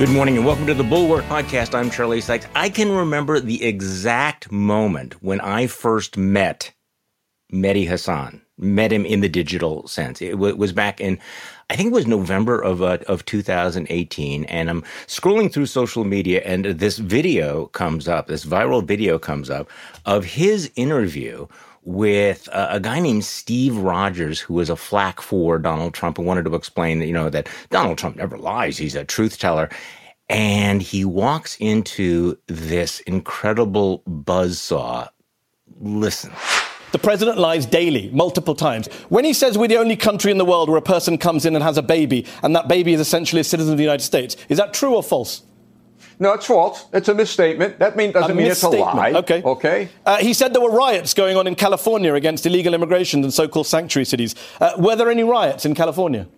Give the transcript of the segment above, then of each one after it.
Good morning and welcome to the Bulwark Podcast. I'm Charlie Sykes. I can remember the exact moment when I first met Mehdi Hasan, met him in the digital sense. It w- was back in, I think it was November of, uh, of 2018. And I'm scrolling through social media and this video comes up, this viral video comes up of his interview with a, a, guy named Steve Rogers, who was a flack for Donald Trump and wanted to explain that, you know, that Donald Trump never lies. He's a truth teller. And he walks into this incredible buzzsaw. Listen. The president lies daily, multiple times. When he says we're the only country in the world where a person comes in and has a baby, and that baby is essentially a citizen of the United States, is that true or false? No, it's false. It's a misstatement. That mean, doesn't a mean it's a lie. Okay. Okay. Uh, he said there were riots going on in California against illegal immigration and so-called sanctuary cities. Uh, were there any riots in California?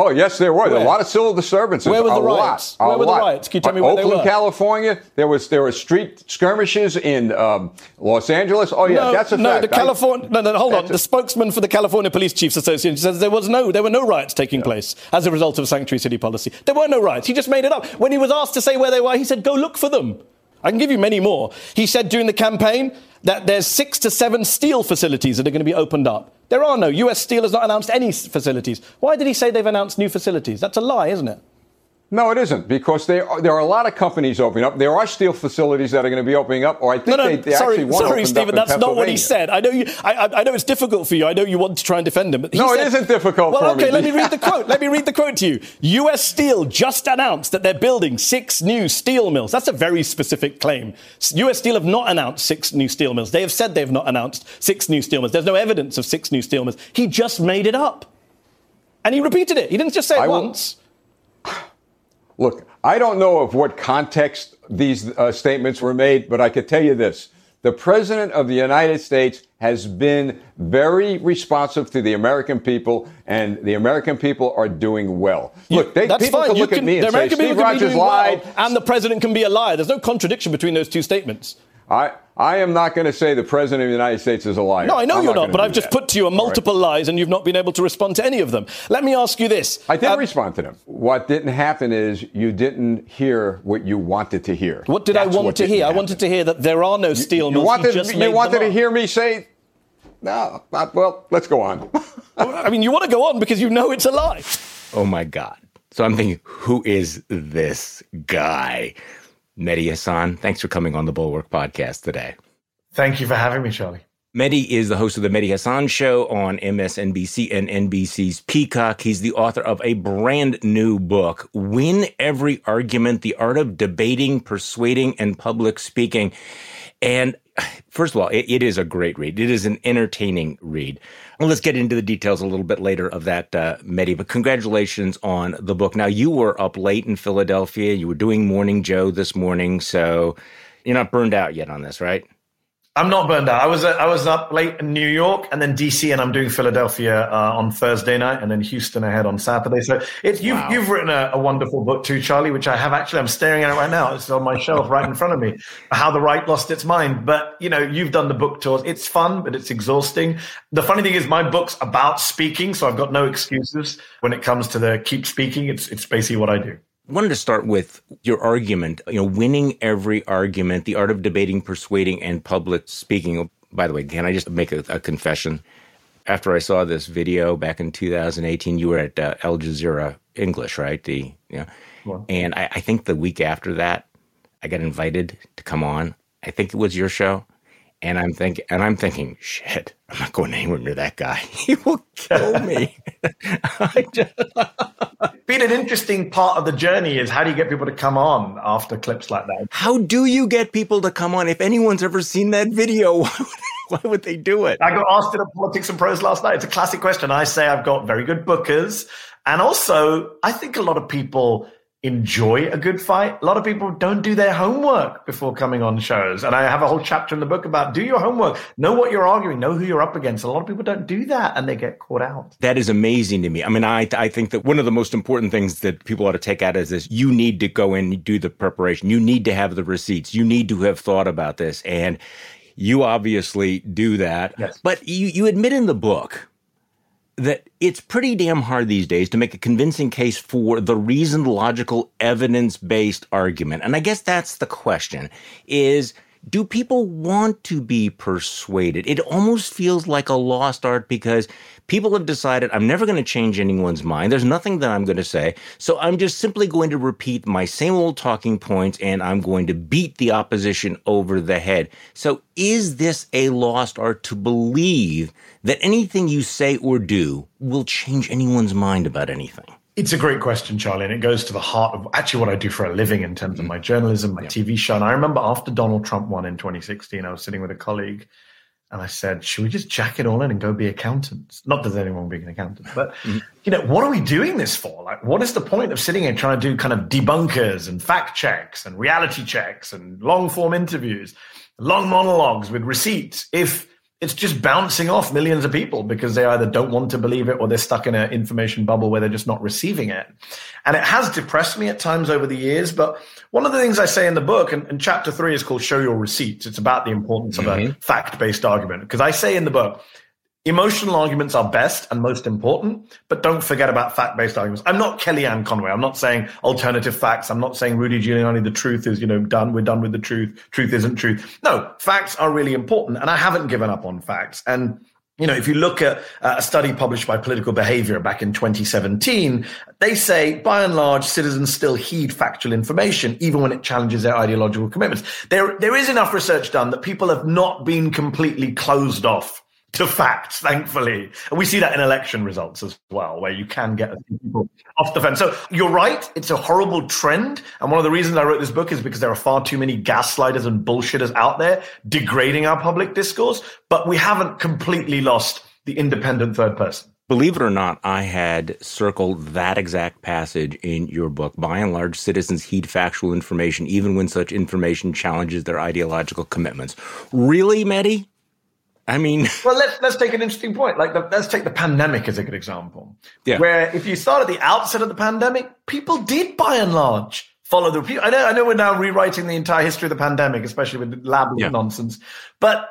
Oh, yes, there were. There were a lot of civil disturbances. Where were the a riots? Lot, where were lot. the riots? Can you tell me uh, where Oakland, they were? California. There was there were street skirmishes in um, Los Angeles. Oh yeah, no, that's a no, fact. the California. No, no, hold on. a, the spokesman for the California Police Chiefs Association says there was no, there were no riots taking yeah. place as a result of sanctuary city policy. There were no riots. He just made it up. When he was asked to say where they were, he said, "Go look for them." I can give you many more. He said during the campaign that there's six to seven steel facilities that are going to be opened up. There are no. US Steel has not announced any facilities. Why did he say they've announced new facilities? That's a lie, isn't it? No, it isn't because there are, there are a lot of companies opening up. There are steel facilities that are going to be opening up, or I think no, no, they, they sorry, actually want sorry, Stephen, that's not what he said. I know you. I, I, know it's difficult for you. I know you want to try and defend him, but no, said, it isn't difficult. Well, okay, me. let me read the quote. let me read the quote to you. U.S. Steel just announced that they're building six new steel mills. That's a very specific claim. U.S. Steel have not announced six new steel mills. They have said they've not announced six new steel mills. There's no evidence of six new steel mills. He just made it up, and he repeated it. He didn't just say it I once. Will... Look, I don't know of what context these uh, statements were made, but I could tell you this. The President of the United States has been very responsive to the American people, and the American people are doing well. You, look, they, people fine. can look can, at me and say, Steve Rogers lied. Well, and the President can be a liar. There's no contradiction between those two statements. I, I am not going to say the President of the United States is a liar. No, I know I'm you're not, not, but I've just that. put to you a multiple right. lies and you've not been able to respond to any of them. Let me ask you this. I did um, respond to them. What didn't happen is you didn't hear what you wanted to hear. What did That's I want to hear? Happen. I wanted to hear that there are no steel you, mills. You wanted, you, you wanted to hear me say, no, not, well, let's go on. I mean, you want to go on because you know it's a lie. Oh my God. So I'm thinking, who is this guy? Mehdi Hasan. thanks for coming on the Bulwark podcast today. Thank you for having me, Charlie. Mehdi is the host of the Mehdi Hasan Show on MSNBC and NBC's Peacock. He's the author of a brand new book, Win Every Argument The Art of Debating, Persuading, and Public Speaking. And first of all, it, it is a great read. It is an entertaining read. Well, let's get into the details a little bit later of that, uh. But congratulations on the book. Now, you were up late in Philadelphia. You were doing Morning Joe this morning. So you're not burned out yet on this, right? I'm not burned out. I was I was up late in New York and then DC, and I'm doing Philadelphia uh, on Thursday night, and then Houston ahead on Saturday. So it's you've wow. you've written a, a, wonderful book too, Charlie, which I have actually. I'm staring at it right now. It's on my shelf right in front of me. How the right lost its mind. But you know, you've done the book tours. It's fun, but it's exhausting. The funny thing is, my book's about speaking, so I've got no excuses when it comes to the keep speaking. It's it's basically what I do wanted to start with your argument, you know, winning every argument, the art of debating, persuading, and public speaking. By the way, can I just make a, a confession? After I saw this video back in 2018, you were at uh, Al Jazeera English, right? The you know, well, and I, I think the week after that, I got invited to come on. I think it was your show, and I'm thinking, and I'm thinking, shit, I'm not going anywhere near that guy. He will kill me. just... Been an interesting part of the journey is how do you get people to come on after clips like that? How do you get people to come on? If anyone's ever seen that video, why would, why would they do it? I got asked it at Politics and Prose last night. It's a classic question. I say I've got very good bookers. And also, I think a lot of people enjoy a good fight. A lot of people don't do their homework before coming on shows. And I have a whole chapter in the book about do your homework, know what you're arguing, know who you're up against. A lot of people don't do that and they get caught out. That is amazing to me. I mean, I, I think that one of the most important things that people ought to take out is this. You need to go in and do the preparation. You need to have the receipts. You need to have thought about this. And you obviously do that. Yes. But you, you admit in the book that it's pretty damn hard these days to make a convincing case for the reasoned, logical, evidence-based argument. And I guess that's the question is do people want to be persuaded? It almost feels like a lost art because people have decided I'm never going to change anyone's mind. There's nothing that I'm going to say. So I'm just simply going to repeat my same old talking points and I'm going to beat the opposition over the head. So is this a lost art to believe that anything you say or do will change anyone's mind about anything? It's a great question, Charlie, and it goes to the heart of actually what I do for a living in terms of my journalism, my yeah. TV show. And I remember after Donald Trump won in 2016, I was sitting with a colleague and I said, should we just jack it all in and go be accountants? Not that there's anyone being an accountant, but mm-hmm. you know, what are we doing this for? Like, what is the point of sitting here trying to do kind of debunkers and fact checks and reality checks and long form interviews, long monologues with receipts if it's just bouncing off millions of people because they either don't want to believe it or they're stuck in an information bubble where they're just not receiving it. And it has depressed me at times over the years. But one of the things I say in the book, and, and chapter three is called Show Your Receipts. It's about the importance mm-hmm. of a mm-hmm. fact based argument. Because I say in the book, Emotional arguments are best and most important, but don't forget about fact-based arguments. I'm not Kellyanne Conway. I'm not saying alternative facts. I'm not saying Rudy Giuliani, the truth is, you know, done. We're done with the truth. Truth isn't truth. No, facts are really important. And I haven't given up on facts. And you know, if you look at uh, a study published by Political Behavior back in 2017, they say by and large, citizens still heed factual information, even when it challenges their ideological commitments. There, there is enough research done that people have not been completely closed off to facts, thankfully. And we see that in election results as well, where you can get people off the fence. So you're right. It's a horrible trend. And one of the reasons I wrote this book is because there are far too many gaslighters and bullshitters out there degrading our public discourse, but we haven't completely lost the independent third person. Believe it or not, I had circled that exact passage in your book. By and large, citizens heed factual information even when such information challenges their ideological commitments. Really, Mehdi? I mean, well, let's let's take an interesting point. Like, the, let's take the pandemic as a good example. Yeah. Where if you start at the outset of the pandemic, people did by and large follow the. I know, I know, we're now rewriting the entire history of the pandemic, especially with lab yeah. nonsense, but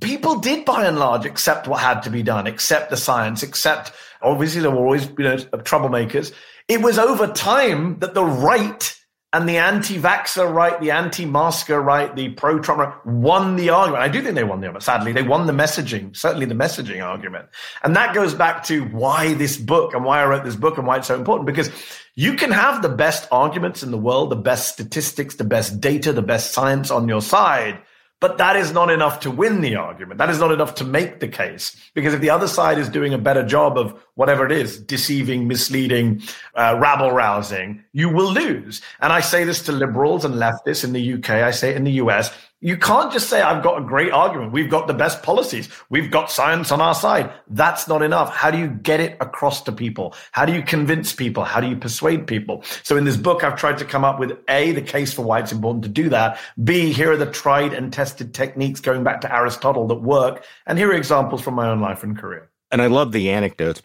people did by and large accept what had to be done, accept the science, accept. Obviously, there were always you know troublemakers. It was over time that the right and the anti-vaxxer right, the anti-masker right, the pro-Trump right won the argument. I do think they won the argument. Sadly, they won the messaging, certainly the messaging argument. And that goes back to why this book and why I wrote this book and why it's so important because you can have the best arguments in the world, the best statistics, the best data, the best science on your side. But that is not enough to win the argument. That is not enough to make the case. Because if the other side is doing a better job of whatever it is, deceiving, misleading, uh, rabble rousing, you will lose. And I say this to liberals and leftists in the UK. I say it in the US. You can't just say, I've got a great argument. We've got the best policies. We've got science on our side. That's not enough. How do you get it across to people? How do you convince people? How do you persuade people? So in this book, I've tried to come up with A, the case for why it's important to do that. B, here are the tried and tested techniques going back to Aristotle that work. And here are examples from my own life and career. And I love the anecdotes.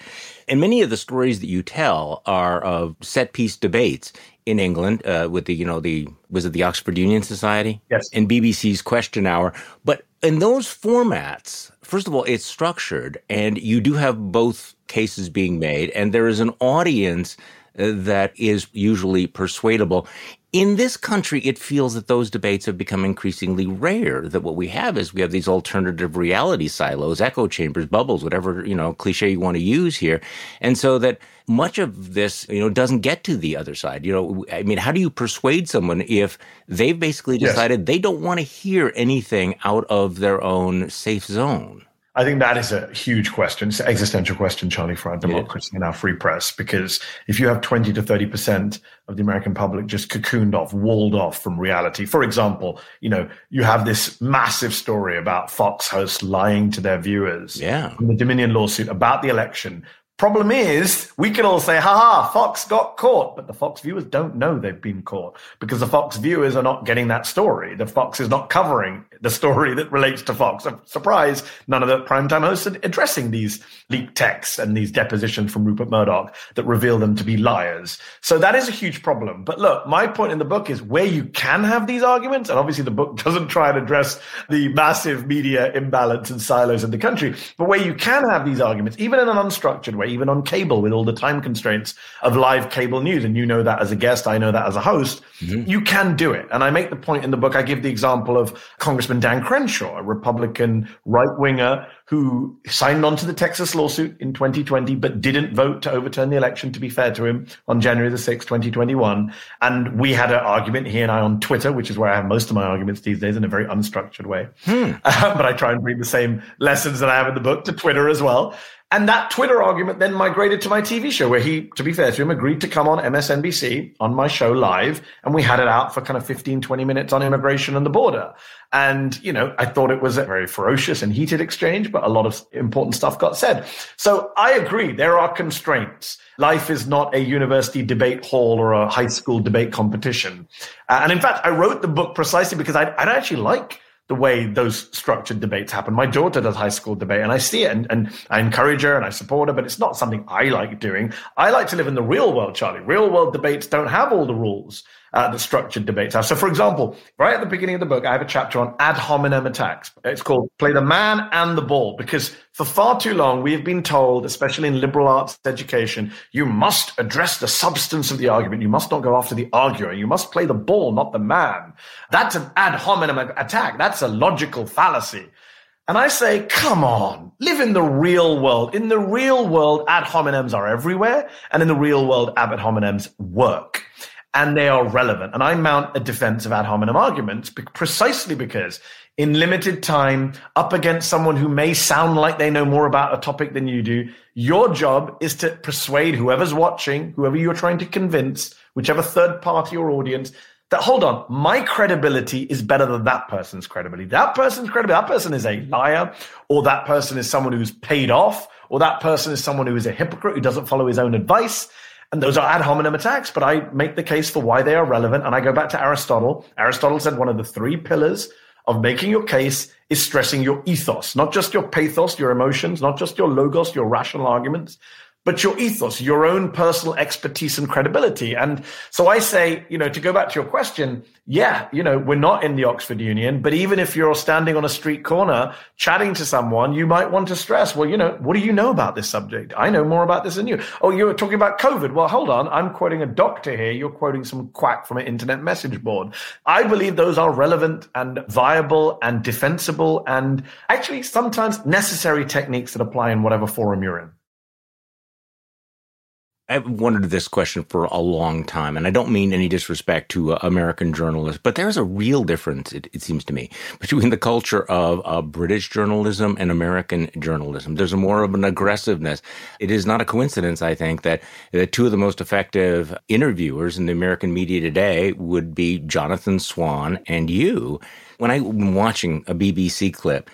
And many of the stories that you tell are of set piece debates in England uh, with the, you know, the, was it the Oxford Union Society? Yes. And BBC's Question Hour. But in those formats, first of all, it's structured and you do have both cases being made and there is an audience that is usually persuadable. In this country, it feels that those debates have become increasingly rare. That what we have is we have these alternative reality silos, echo chambers, bubbles, whatever, you know, cliche you want to use here. And so that much of this, you know, doesn't get to the other side. You know, I mean, how do you persuade someone if they've basically decided yes. they don't want to hear anything out of their own safe zone? I think that is a huge question. It's an existential question, Charlie, for our democracy yeah. and our free press. Because if you have 20 to 30% of the American public just cocooned off, walled off from reality, for example, you know, you have this massive story about Fox hosts lying to their viewers. Yeah. In the Dominion lawsuit about the election, Problem is, we can all say, haha, Fox got caught, but the Fox viewers don't know they've been caught because the Fox viewers are not getting that story. The Fox is not covering the story that relates to Fox. Surprise, none of the primetime hosts are addressing these leaked texts and these depositions from Rupert Murdoch that reveal them to be liars. So that is a huge problem. But look, my point in the book is where you can have these arguments, and obviously the book doesn't try and address the massive media imbalance and silos in the country, but where you can have these arguments, even in an unstructured way, even on cable with all the time constraints of live cable news. And you know that as a guest, I know that as a host. Mm-hmm. You can do it. And I make the point in the book, I give the example of Congressman Dan Crenshaw, a Republican right winger who signed on to the Texas lawsuit in 2020, but didn't vote to overturn the election, to be fair to him, on January the 6th, 2021. And we had an argument, he and I, on Twitter, which is where I have most of my arguments these days in a very unstructured way. Hmm. Uh, but I try and bring the same lessons that I have in the book to Twitter as well. And that Twitter argument then migrated to my TV show, where he, to be fair to him, agreed to come on MSNBC on my show live. And we had it out for kind of 15, 20 minutes on immigration and the border. And, you know, I thought it was a very ferocious and heated exchange, but a lot of important stuff got said. So I agree. There are constraints. Life is not a university debate hall or a high school debate competition. Uh, and in fact, I wrote the book precisely because I, I'd actually like the way those structured debates happen. My daughter does high school debate and I see it and, and I encourage her and I support her, but it's not something I like doing. I like to live in the real world, Charlie. Real world debates don't have all the rules uh, that structured debates. So, for example, right at the beginning of the book, I have a chapter on ad hominem attacks. It's called Play the Man and the Ball, because for far too long, we have been told, especially in liberal arts education, you must address the substance of the argument. You must not go after the arguer. You must play the ball, not the man. That's an ad hominem attack. That's a logical fallacy. And I say, come on, live in the real world. In the real world, ad hominems are everywhere. And in the real world, ad hominems work and they are relevant. And I mount a defense of ad hominem arguments precisely because in limited time, up against someone who may sound like they know more about a topic than you do, your job is to persuade whoever's watching, whoever you're trying to convince, whichever third party or audience, that hold on, my credibility is better than that person's credibility. That person's credibility, that person is a liar, or that person is someone who's paid off, or that person is someone who is a hypocrite who doesn't follow his own advice. And those are ad hominem attacks, but I make the case for why they are relevant. And I go back to Aristotle. Aristotle said one of the three pillars of making your case is stressing your ethos, not just your pathos, your emotions, not just your logos, your rational arguments, but your ethos, your own personal expertise and credibility. And so I say, you know, to go back to your question, yeah, you know, we're not in the Oxford Union, but even if you're standing on a street corner chatting to someone, you might want to stress, well, you know, what do you know about this subject? I know more about this than you. Oh, you're talking about COVID. Well, hold on. I'm quoting a doctor here. You're quoting some quack from an internet message board. I believe those are relevant and viable and defensible and actually sometimes necessary techniques that apply in whatever forum you're in. I've wondered this question for a long time, and I don't mean any disrespect to uh, American journalists, but there's a real difference, it, it seems to me, between the culture of uh, British journalism and American journalism. There's more of an aggressiveness. It is not a coincidence, I think, that uh, two of the most effective interviewers in the American media today would be Jonathan Swan and you. When I'm watching a BBC clip,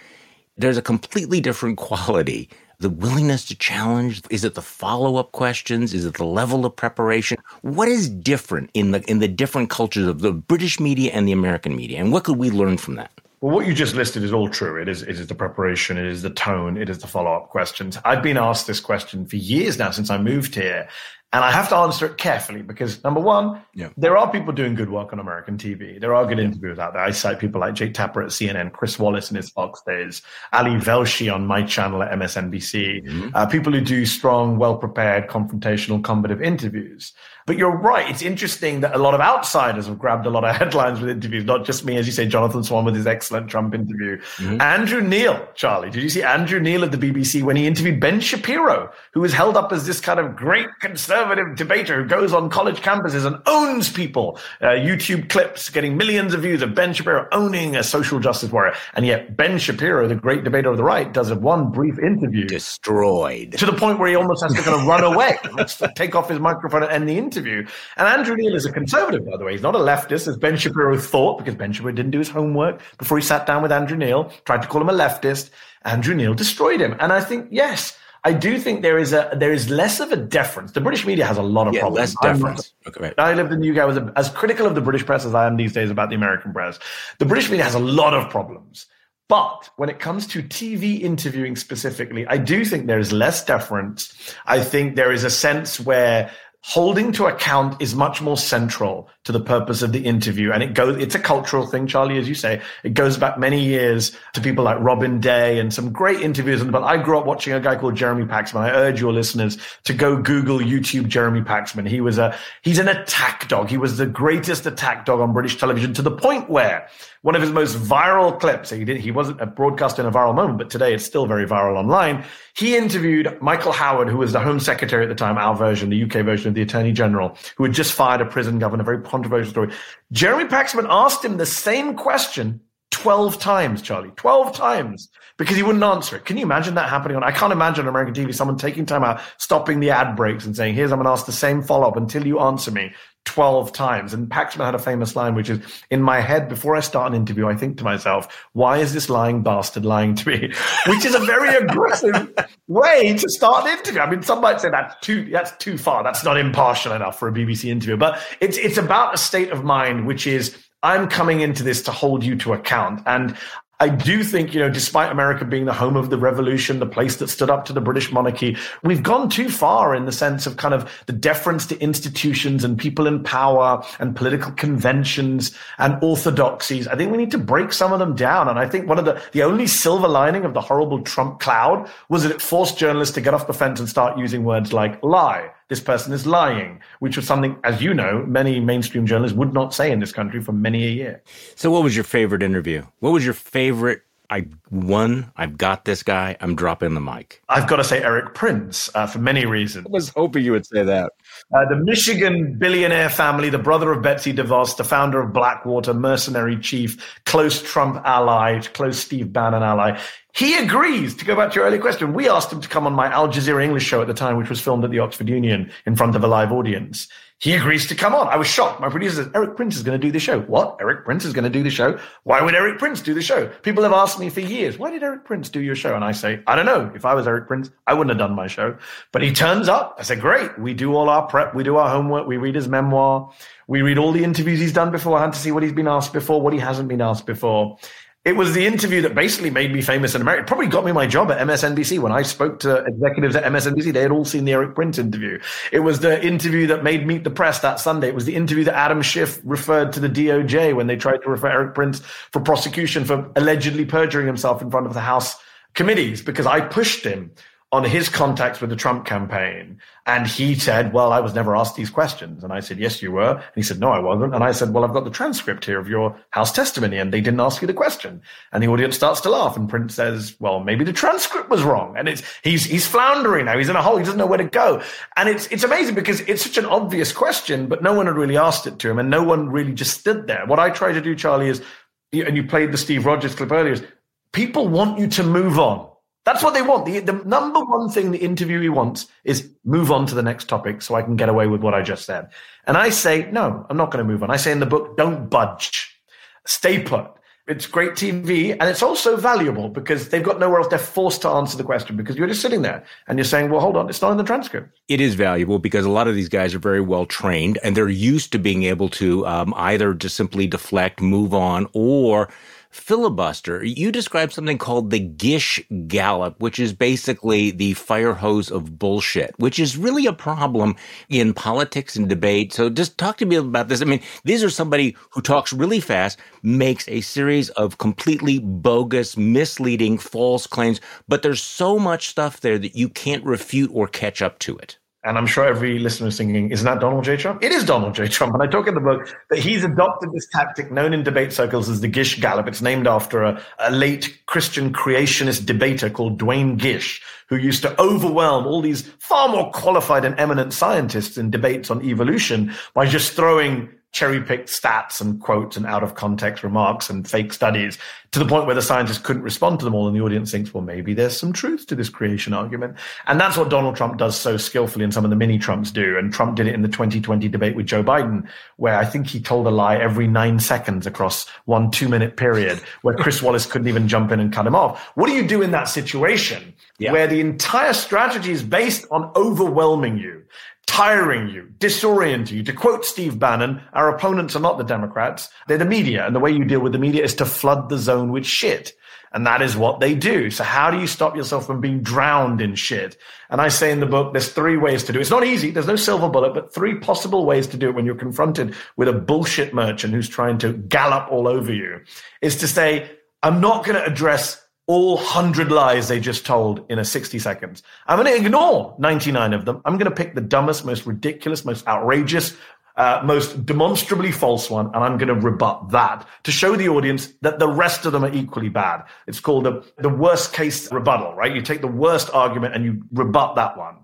there's a completely different quality the willingness to challenge? Is it the follow up questions? Is it the level of preparation? What is different in the in the different cultures of the British media and the American media, and what could we learn from that? Well, what you just listed is all true. It is, it is the preparation, it is the tone, it is the follow up questions. I've been asked this question for years now since I moved here, and I have to answer it carefully because number one, yeah. there are people doing good work on American TV. There are good yeah. interviews out there. I cite people like Jake Tapper at CNN, Chris Wallace in his Fox days, Ali Velshi on my channel at MSNBC, mm-hmm. uh, people who do strong, well prepared, confrontational, combative interviews. But you're right. It's interesting that a lot of outsiders have grabbed a lot of headlines with interviews, not just me, as you say, Jonathan Swan with his excellent Trump interview. Mm-hmm. Andrew Neil, Charlie, did you see Andrew Neil at the BBC when he interviewed Ben Shapiro, who was held up as this kind of great conservative debater who goes on college campuses and owns people? Uh, YouTube clips getting millions of views of Ben Shapiro owning a social justice warrior. And yet Ben Shapiro, the great debater of the right, does a one brief interview. Destroyed. To the point where he almost has to kind of run away, take off his microphone and end the interview interview. And Andrew Neil is a conservative, by the way. He's not a leftist, as Ben Shapiro thought, because Ben Shapiro didn't do his homework before he sat down with Andrew Neil, tried to call him a leftist. Andrew Neil destroyed him. And I think, yes, I do think there is a there is less of a deference. The British media has a lot of yeah, problems. Less deference. okay, right. I lived in the UK. I was as critical of the British press as I am these days about the American press. The British media has a lot of problems. But when it comes to TV interviewing specifically, I do think there is less deference. I think there is a sense where holding to account is much more central to the purpose of the interview. And it goes, it's a cultural thing, Charlie, as you say. It goes back many years to people like Robin Day and some great interviews. But I grew up watching a guy called Jeremy Paxman. I urge your listeners to go Google YouTube Jeremy Paxman. He was a, he's an attack dog. He was the greatest attack dog on British television to the point where one of his most viral clips, he did, he wasn't a broadcast in a viral moment, but today it's still very viral online. He interviewed Michael Howard, who was the Home Secretary at the time, our version, the UK version of the Attorney General, who had just fired a prison governor, very controversial story. Jeremy Paxman asked him the same question 12 times, Charlie, 12 times because he wouldn't answer it. Can you imagine that happening on? I can't imagine on American TV someone taking time out, stopping the ad breaks and saying, here's, I'm going to ask the same follow up until you answer me 12 times. And Paxman had a famous line, which is in my head, before I start an interview, I think to myself, why is this lying bastard lying to me? Which is a very aggressive way to start an interview. I mean, some might say that's too, that's too far. That's not impartial enough for a BBC interview, but it's, it's about a state of mind, which is, I'm coming into this to hold you to account. And I do think, you know, despite America being the home of the revolution, the place that stood up to the British monarchy, we've gone too far in the sense of kind of the deference to institutions and people in power and political conventions and orthodoxies. I think we need to break some of them down. And I think one of the, the only silver lining of the horrible Trump cloud was that it forced journalists to get off the fence and start using words like lie this person is lying, which was something, as you know, many mainstream journalists would not say in this country for many a year. So, what was your favorite interview? What was your favorite? I won. I've got this guy. I'm dropping the mic. I've got to say Erik Prince uh, for many reasons. I was hoping you would say that. Uh, the Michigan billionaire family, the brother of Betsy DeVos, the founder of Blackwater, mercenary chief, close Trump ally, close Steve Bannon ally. He agrees to go back to your earlier question. We asked him to come on my Al Jazeera English show at the time, which was filmed at the Oxford Union in front of a live audience. He agrees to come on. I was shocked. My producer says, Erik Prince is going to do the show. What? Erik Prince is going to do the show? Why would Erik Prince do the show? People have asked me for years, why did Erik Prince do your show? And I say, I don't know. If I was Erik Prince, I wouldn't have done my show. But he turns up. I said, great. We do all our prep. We do our homework. We read his memoir. We read all the interviews he's done beforehand to see what he's been asked before, what he hasn't been asked before. It was the interview that basically made me famous in America. It probably got me my job at MSNBC. When I spoke to executives at MSNBC, they had all seen the Erik Prince interview. It was the interview that made Meet the Press that Sunday. It was the interview that Adam Schiff referred to the DOJ when they tried to refer Erik Prince for prosecution for allegedly perjuring himself in front of the House committees because I pushed him on his contacts with the Trump campaign. And he said, Well, I was never asked these questions. And I said, Yes, you were. And he said, No, I wasn't. And I said, Well, I've got the transcript here of your House testimony, and they didn't ask you the question. And the audience starts to laugh. And Prince says, Well, maybe the transcript was wrong. And it's he's he's floundering now. He's in a hole. He doesn't know where to go. And it's it's amazing because it's such an obvious question, but no one had really asked it to him, and no one really just stood there. What I try to do, Charlie, is and you played the Steve Rogers clip earlier, is people want you to move on that's what they want. The, the number one thing the interviewee wants is move on to the next topic so I can get away with what I just said. And I say, no, I'm not going to move on. I say in the book, don't budge. Stay put. It's great TV and it's also valuable because they've got nowhere else. They're forced to answer the question because you're just sitting there and you're saying, well, hold on, it's not in the transcript. It is valuable because a lot of these guys are very well trained and they're used to being able to um, either just simply deflect, move on, or filibuster, you described something called the Gish Gallop, which is basically the fire hose of bullshit, which is really a problem in politics and debate. So just talk to me about this. I mean, these are somebody who talks really fast, makes a series of completely bogus, misleading, false claims, but there's so much stuff there that you can't refute or catch up to it. And I'm sure every listener is thinking, isn't that Donald J. Trump? It is Donald J. Trump. And I talk in the book that he's adopted this tactic known in debate circles as the Gish Gallop. It's named after a, a late Christian creationist debater called Duane Gish, who used to overwhelm all these far more qualified and eminent scientists in debates on evolution by just throwing cherry picked stats and quotes and out of context remarks and fake studies to the point where the scientists couldn't respond to them all. And the audience thinks, well, maybe there's some truth to this creation argument. And that's what Donald Trump does so skillfully and some of the mini Trumps do. And Trump did it in the 2020 debate with Joe Biden, where I think he told a lie every nine seconds across one two minute period where Chris Wallace couldn't even jump in and cut him off. What do you do in that situation yeah. where the entire strategy is based on overwhelming you? Tiring you, disorienting you. To quote Steve Bannon, our opponents are not the Democrats, they're the media. And the way you deal with the media is to flood the zone with shit. And that is what they do. So how do you stop yourself from being drowned in shit? And I say in the book, there's three ways to do it. It's not easy. There's no silver bullet, but three possible ways to do it when you're confronted with a bullshit merchant who's trying to gallop all over you is to say, I'm not going to address all 100 lies they just told in a 60 seconds. I'm going to ignore 99 of them. I'm going to pick the dumbest, most ridiculous, most outrageous, uh, most demonstrably false one, and I'm going to rebut that to show the audience that the rest of them are equally bad. It's called the, the worst case rebuttal, right? You take the worst argument and you rebut that one.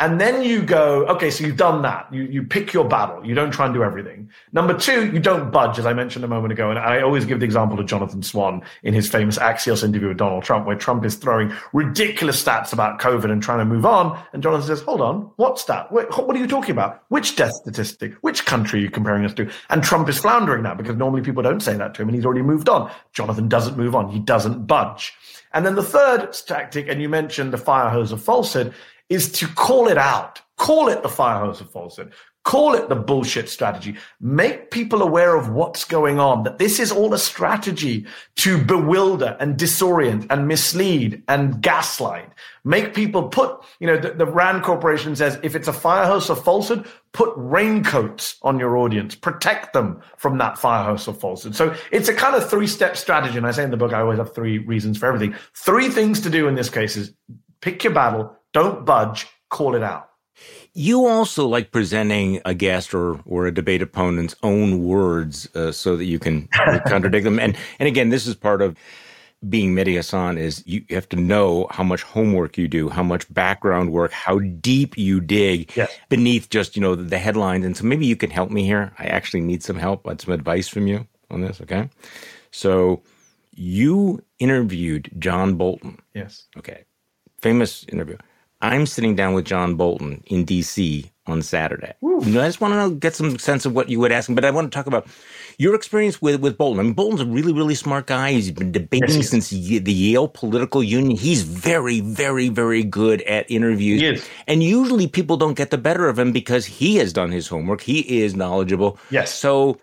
And then you go, okay, so you've done that. You, you pick your battle. You don't try and do everything. Number two, you don't budge, as I mentioned a moment ago. And I always give the example of Jonathan Swan in his famous Axios interview with Donald Trump, where Trump is throwing ridiculous stats about COVID and trying to move on. And Jonathan says, hold on, what stat? What, what are you talking about? Which death statistic? Which country are you comparing us to? And Trump is floundering now because normally people don't say that to him and he's already moved on. Jonathan doesn't move on. He doesn't budge. And then the third tactic, and you mentioned the fire hose of falsehood, is to call it out. Call it the fire hose of falsehood. Call it the bullshit strategy. Make people aware of what's going on, that this is all a strategy to bewilder and disorient and mislead and gaslight. Make people put, you know, the, the Rand Corporation says if it's a fire hose of falsehood, put raincoats on your audience, protect them from that fire hose of falsehood. So it's a kind of three step strategy. And I say in the book, I always have three reasons for everything. Three things to do in this case is pick your battle, don't budge, call it out. You also like presenting a guest or, or a debate opponent's own words uh, so that you can contradict them. And, and again, this is part of being Mehdi Hasan is you have to know how much homework you do, how much background work, how deep you dig yes. beneath just, you know, the headlines. And so maybe you can help me here. I actually need some help, and some advice from you on this. Okay. So you interviewed John Bolton. Yes. Okay. Famous interview. I'm sitting down with John Bolton in D.C. on Saturday. You know, I just want to get some sense of what you would ask him, but I want to talk about your experience with, with Bolton. I mean, Bolton's a really, really smart guy. He's been debating yes, since the Yale Political Union. He's very, very, very good at interviews. Yes. And usually people don't get the better of him because he has done his homework. He is knowledgeable. Yes. So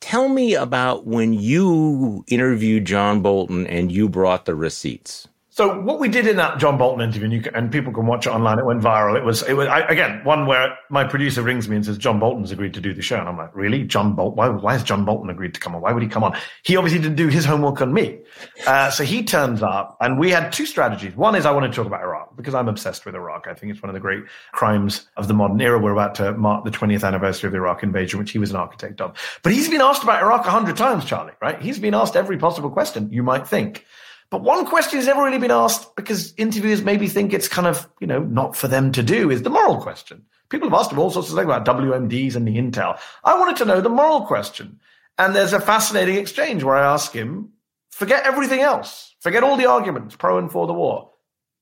tell me about when you interviewed John Bolton and you brought the receipts. So what we did in that John Bolton interview, and, can, and people can watch it online. It went viral. It was, it was I, again one where my producer rings me and says John Bolton's agreed to do the show, and I'm like, really, John Bolton? Why, why has John Bolton agreed to come on? Why would he come on? He obviously didn't do his homework on me. Uh, so he turns up, and we had two strategies. One is I want to talk about Iraq because I'm obsessed with Iraq. I think it's one of the great crimes of the modern era. We're about to mark the 20th anniversary of the Iraq invasion, which he was an architect of. But he's been asked about Iraq a hundred times, Charlie. Right? He's been asked every possible question you might think. But one question has never really been asked because interviewers maybe think it's kind of, you know, not for them to do is the moral question. People have asked him all sorts of things about WMDs and the intel. I wanted to know the moral question. And there's a fascinating exchange where I ask him, forget everything else. Forget all the arguments pro and for the war.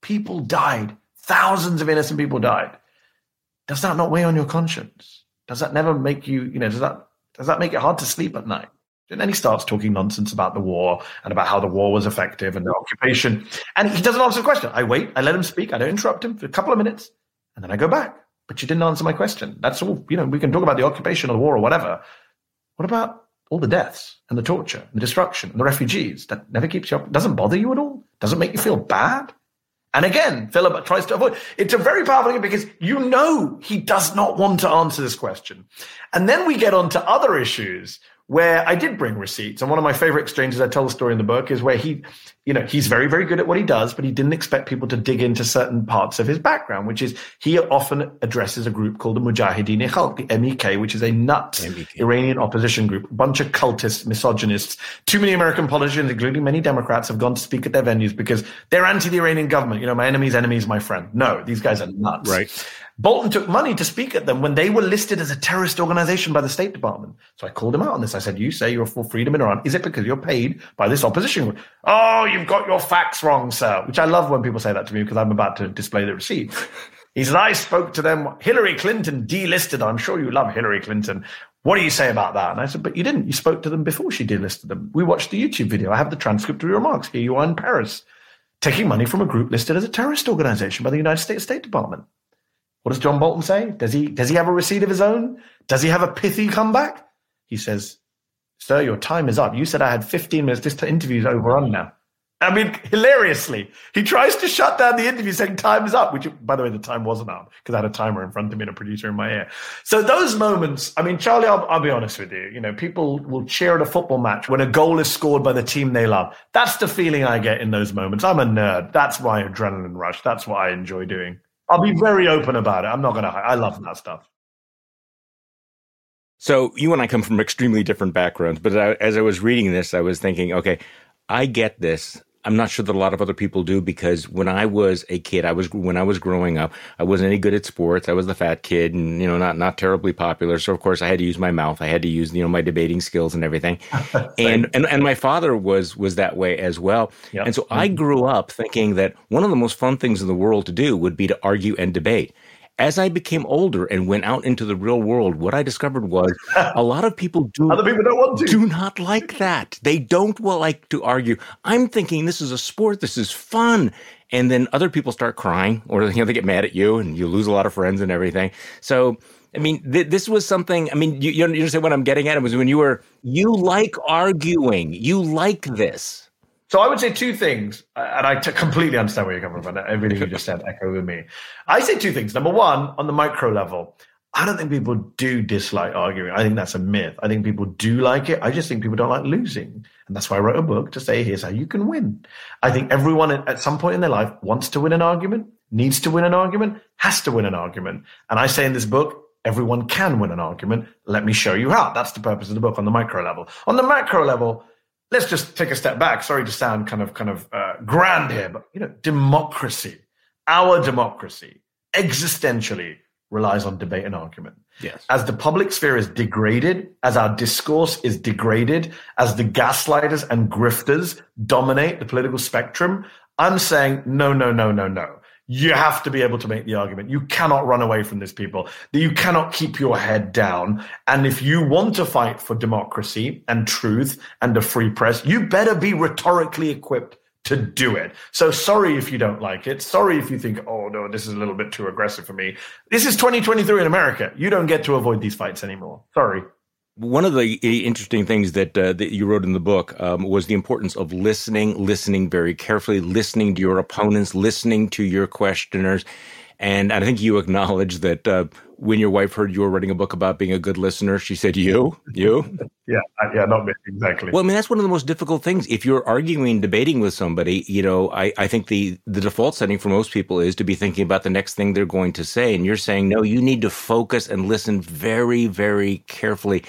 People died. Thousands of innocent people died. Does that not weigh on your conscience? Does that never make you, you know, does that, does that make it hard to sleep at night? And then he starts talking nonsense about the war and about how the war was effective and the occupation. And he doesn't answer the question. I wait, I let him speak, I don't interrupt him for a couple of minutes, and then I go back. But you didn't answer my question. That's all, you know, we can talk about the occupation or the war or whatever. What about all the deaths and the torture and the destruction and the refugees? That never keeps you up, doesn't bother you at all? Doesn't make you feel bad? And again, Philip tries to avoid. It's a very powerful thing because you know he does not want to answer this question. And then we get on to other issues where I did bring receipts. And one of my favorite exchanges, I tell the story in the book, is where he you know, he's very, very good at what he does, but he didn't expect people to dig into certain parts of his background, which is he often addresses a group called the Mujahideen Khalq, the MEK, which is a nut MEK. Iranian opposition group, a bunch of cultists, misogynists. Too many American politicians, including many Democrats, have gone to speak at their venues because they're anti the Iranian government. You know, my enemy's enemy is my friend. No, these guys are nuts. Right. Bolton took money to speak at them when they were listed as a terrorist organization by the State Department. So I called him out on this. I said, You say you're for freedom in Iran. Is it because you're paid by this opposition group? Oh, you've got your facts wrong, sir. Which I love when people say that to me because I'm about to display the receipt. he said, I spoke to them. Hillary Clinton delisted. I'm sure you love Hillary Clinton. What do you say about that? And I said, But you didn't. You spoke to them before she delisted them. We watched the YouTube video. I have the transcript of your remarks. Here you are in Paris, taking money from a group listed as a terrorist organization by the United States State Department. What does John Bolton say? Does he does he have a receipt of his own? Does he have a pithy comeback? He says, "Sir, your time is up. You said I had 15 minutes. This interview's over on now." I mean, hilariously, he tries to shut down the interview saying time is up, which, by the way, the time wasn't up because I had a timer in front of me and a producer in my ear. So those moments, I mean, Charlie, I'll, I'll, be honest with you. You know, people will cheer at a football match when a goal is scored by the team they love. That's the feeling I get in those moments. I'm a nerd. That's my adrenaline rush. That's what I enjoy doing. I'll be very open about it. I'm not going to. I love that stuff. So you and I come from extremely different backgrounds, but uh, as I was reading this, I was thinking, okay, I get this. I'm not sure that a lot of other people do because when I was a kid, I was when I was growing up, I wasn't any good at sports. I was the fat kid, and you know, not not terribly popular. So of course, I had to use my mouth. I had to use you know my debating skills and everything. and and and my father was was that way as well. Yep. And so I mm-hmm. grew up thinking that one of the most fun things in the world to do would be to argue and debate as I became older and went out into the real world, what I discovered was a lot of people do other people don't want to do not like that. They don't like to argue. I'm thinking this is a sport, this is fun, and then other people start crying, or you know they get mad at you, and you lose a lot of friends and everything. So. I mean, th- this was something. I mean, you, you understand what I'm getting at? It was when you were, you like arguing, you like this. So I would say two things, uh, and I t- completely understand where you're coming from. Everything you just said echo with me. I say two things. Number one, on the micro level, I don't think people do dislike arguing. I think that's a myth. I think people do like it. I just think people don't like losing. And that's why I wrote a book to say, here's how you can win. I think everyone at some point in their life wants to win an argument, needs to win an argument, has to win an argument. And I say in this book, everyone can win an argument. Let me show you how. That's the purpose of the book on the micro level. On the macro level, let's just take a step back. Sorry to sound kind of kind of uh, grand here, but you know, democracy, our democracy, existentially relies on debate and argument. Yes. As the public sphere is degraded, as our discourse is degraded, as the gaslighters and grifters dominate the political spectrum, I'm saying no, no, no, no, no you have to be able to make the argument. You cannot run away from this, people. You cannot keep your head down. And if you want to fight for democracy and truth and a free press, you better be rhetorically equipped to do it. So sorry if you don't like it. Sorry if you think, oh no, this is a little bit too aggressive for me. This is 2023 in America. You don't get to avoid these fights anymore. Sorry. One of the interesting things that uh, that you wrote in the book um, was the importance of listening, listening very carefully, listening to your opponents, listening to your questioners, and I think you acknowledge that uh, when your wife heard you were writing a book about being a good listener, she said, "You, you." yeah, yeah, not me exactly. Well, I mean, that's one of the most difficult things. If you're arguing, debating with somebody, you know, I, I think the the default setting for most people is to be thinking about the next thing they're going to say, and you're saying, no, you need to focus and listen very, very carefully.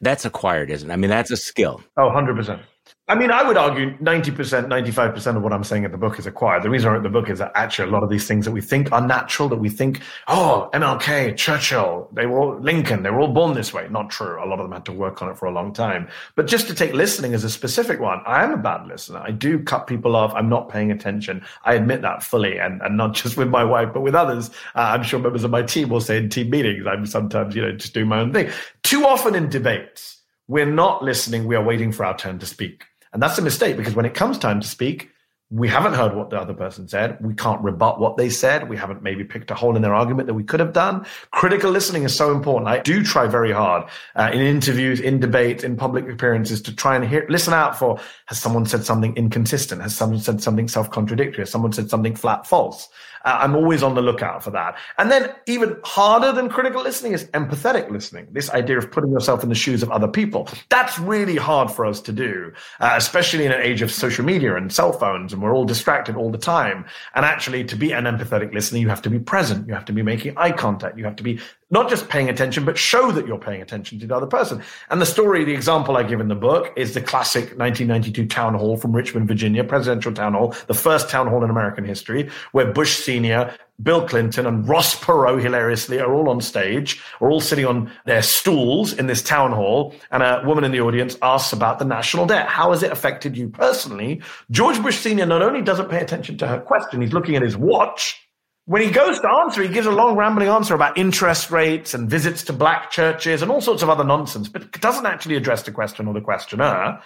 That's acquired, isn't it? I mean, that's a skill. Oh, 100 percent. I mean, I would argue 90%, 95% of what I'm saying in the book is acquired. The reason I wrote the book is that actually a lot of these things that we think are natural, that we think, oh, MLK, Churchill, they were all, Lincoln, they were all born this way. Not true. A lot of them had to work on it for a long time. But just to take listening as a specific one, I am a bad listener. I do cut people off. I'm not paying attention. I admit that fully and, and not just with my wife, but with others. Uh, I'm sure members of my team will say in team meetings, I'm sometimes, you know, just doing my own thing. Too often in debates, we're not listening. We are waiting for our turn to speak. And that's a mistake because when it comes time to speak, we haven't heard what the other person said. We can't rebut what they said. We haven't maybe picked a hole in their argument that we could have done. Critical listening is so important. I do try very hard uh, in interviews, in debates, in public appearances to try and hear, listen out for has someone said something inconsistent? Has someone said something self contradictory? Has someone said something flat false? Uh, I'm always on the lookout for that. And then even harder than critical listening is empathetic listening. This idea of putting yourself in the shoes of other people. That's really hard for us to do, uh, especially in an age of social media and cell phones, and we're all distracted all the time. And actually, to be an empathetic listener, you have to be present. You have to be making eye contact. You have to be not just paying attention, but show that you're paying attention to the other person. And the story, the example I give in the book is the classic 1992 town hall from Richmond, Virginia, presidential town hall, the first town hall in American history, where Bush Sr., Bill Clinton, and Ross Perot, hilariously, are all on stage, are all sitting on their stools in this town hall. And a woman in the audience asks about the national debt. How has it affected you personally? George Bush Sr. not only doesn't pay attention to her question, he's looking at his watch when he goes to answer, he gives a long rambling answer about interest rates and visits to black churches and all sorts of other nonsense, but doesn't actually address the question or the questioner.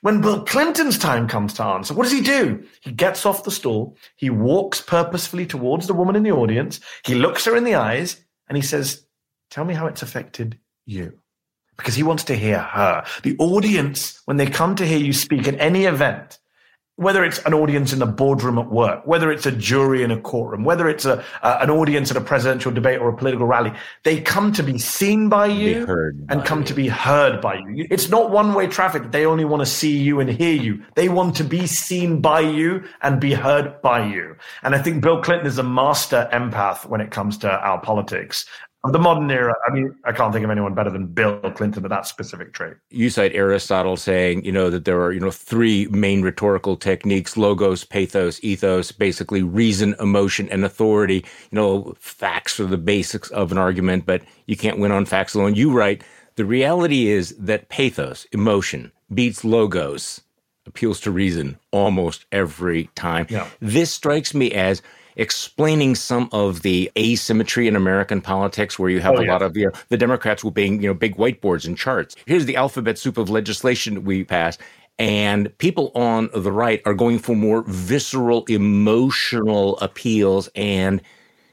When Bill Clinton's time comes to answer, what does he do? He gets off the stool, he walks purposefully towards the woman in the audience, he looks her in the eyes, and he says, Tell me how it's affected you. Because he wants to hear her. The audience, when they come to hear you speak at any event, whether it's an audience in the boardroom at work, whether it's a jury in a courtroom, whether it's a, uh, an audience at a presidential debate or a political rally, they come to be seen by you and come you. to be heard by you. It's not one way traffic. They only want to see you and hear you. They want to be seen by you and be heard by you. And I think Bill Clinton is a master empath when it comes to our politics of the modern era, I mean, I can't think of anyone better than Bill Clinton with that specific trait. You cite Aristotle saying, you know, that there are, you know, three main rhetorical techniques logos, pathos, ethos, basically reason, emotion, and authority. You know, facts are the basics of an argument, but you can't win on facts alone. You write, the reality is that pathos, emotion, beats logos, appeals to reason almost every time. Yeah. This strikes me as explaining some of the asymmetry in American politics, where you have oh, a yeah. lot of you know, the Democrats will being you know big whiteboards and charts. Here's the alphabet soup of legislation we pass. And people on the right are going for more visceral, emotional appeals. And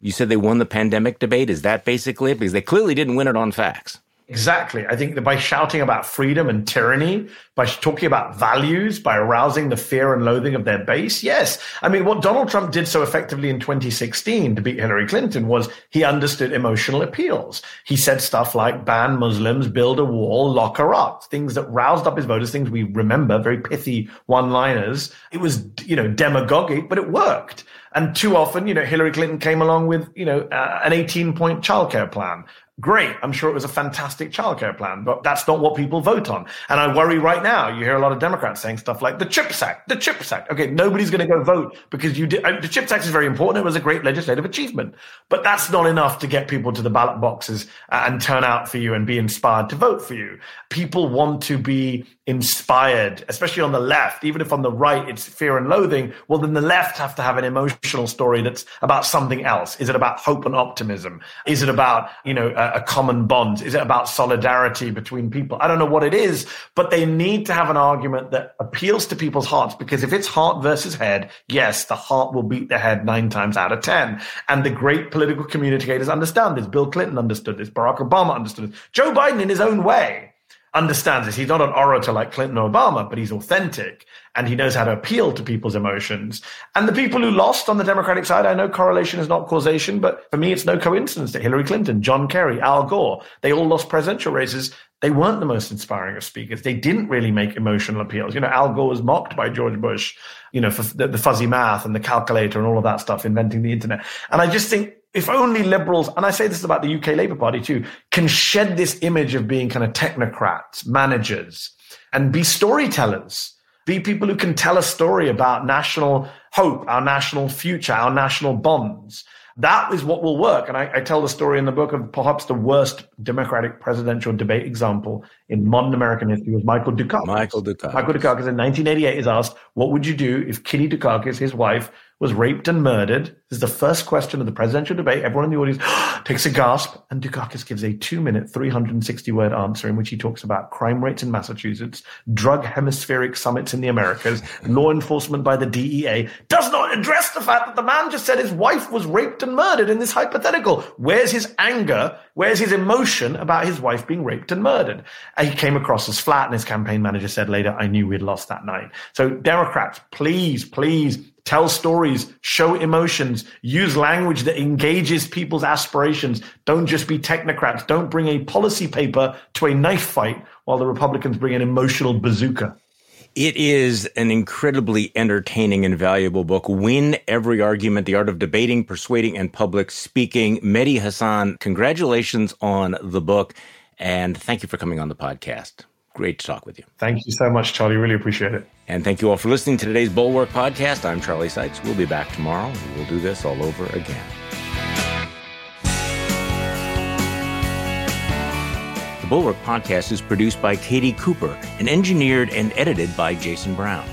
you said they won the pandemic debate. Is that basically it? Because they clearly didn't win it on facts. Exactly. I think that by shouting about freedom and tyranny, by talking about values, by arousing the fear and loathing of their base, yes. I mean, what Donald Trump did so effectively in 2016 to beat Hillary Clinton was he understood emotional appeals. He said stuff like ban Muslims, build a wall, lock her up, things that roused up his voters, things we remember, very pithy one-liners. It was, you know, demagogic, but it worked. And too often, you know, Hillary Clinton came along with, you know, uh, an 18 point childcare plan Great. I'm sure it was a fantastic childcare plan, but that's not what people vote on. And I worry right now. You hear a lot of Democrats saying stuff like the CHIPS Act, the CHIPS Act. Okay, nobody's going to go vote because you did. The CHIPS Act is very important. It was a great legislative achievement, but that's not enough to get people to the ballot boxes and turn out for you and be inspired to vote for you. People want to be inspired, especially on the left. Even if on the right it's fear and loathing, well, then the left have to have an emotional story that's about something else. Is it about hope and optimism? Is it about, you know, a, a common bond? Is it about solidarity between people? I don't know what it is, but they need to have an argument that appeals to people's hearts because if it's heart versus head, yes, the heart will beat the head nine times out of 10. And the great political communicators understand this. Bill Clinton understood this. Barack Obama understood this. Joe Biden in his own way understands this. He's not an orator like Clinton or Obama, but he's authentic and he knows how to appeal to people's emotions. And the people who lost on the Democratic side, I know correlation is not causation, but for me, it's no coincidence that Hillary Clinton, John Kerry, Al Gore, they all lost presidential races. They weren't the most inspiring of speakers. They didn't really make emotional appeals. You know, Al Gore was mocked by George Bush, you know, for the, the fuzzy math and the calculator and all of that stuff, inventing the internet. And I just think if only liberals, and I say this about the UK Labour Party too, can shed this image of being kind of technocrats, managers, and be storytellers, be people who can tell a story about national hope, our national future, our national bonds. That is what will work. And I, I, tell the story in the book of perhaps the worst Democratic presidential debate example in modern American history was Michael Dukakis. Michael Dukakis. Michael Dukakis in 1988 is asked, what would you do if Kitty Dukakis, his wife, was raped and murdered. This is the first question of the presidential debate. Everyone in the audience takes a gasp, and Dukakis gives a two minute, 360 word answer in which he talks about crime rates in Massachusetts, drug hemispheric summits in the Americas, law enforcement by the DEA, does not address the fact that the man just said his wife was raped and murdered in this hypothetical. Where's his anger? Where's his emotion about his wife being raped and murdered? And he came across as flat, and his campaign manager said later, I knew we'd lost that night. So, Democrats, please, please tell stories, show emotions, use language that engages people's aspirations. Don't just be technocrats. Don't bring a policy paper to a knife fight while the Republicans bring an emotional bazooka. It is an incredibly entertaining and valuable book. Win Every Argument, The Art of Debating, Persuading, and Public Speaking. Mehdi Hasan, congratulations on the book. And thank you for coming on the podcast. Great to talk with you. Thank you so much, Charlie. Really appreciate it. And thank you all for listening to today's Bulwark podcast. I'm Charlie Sykes. We'll be back tomorrow. We'll do this all over again. The Bulwark podcast is produced by Katie Cooper and engineered and edited by Jason Brown.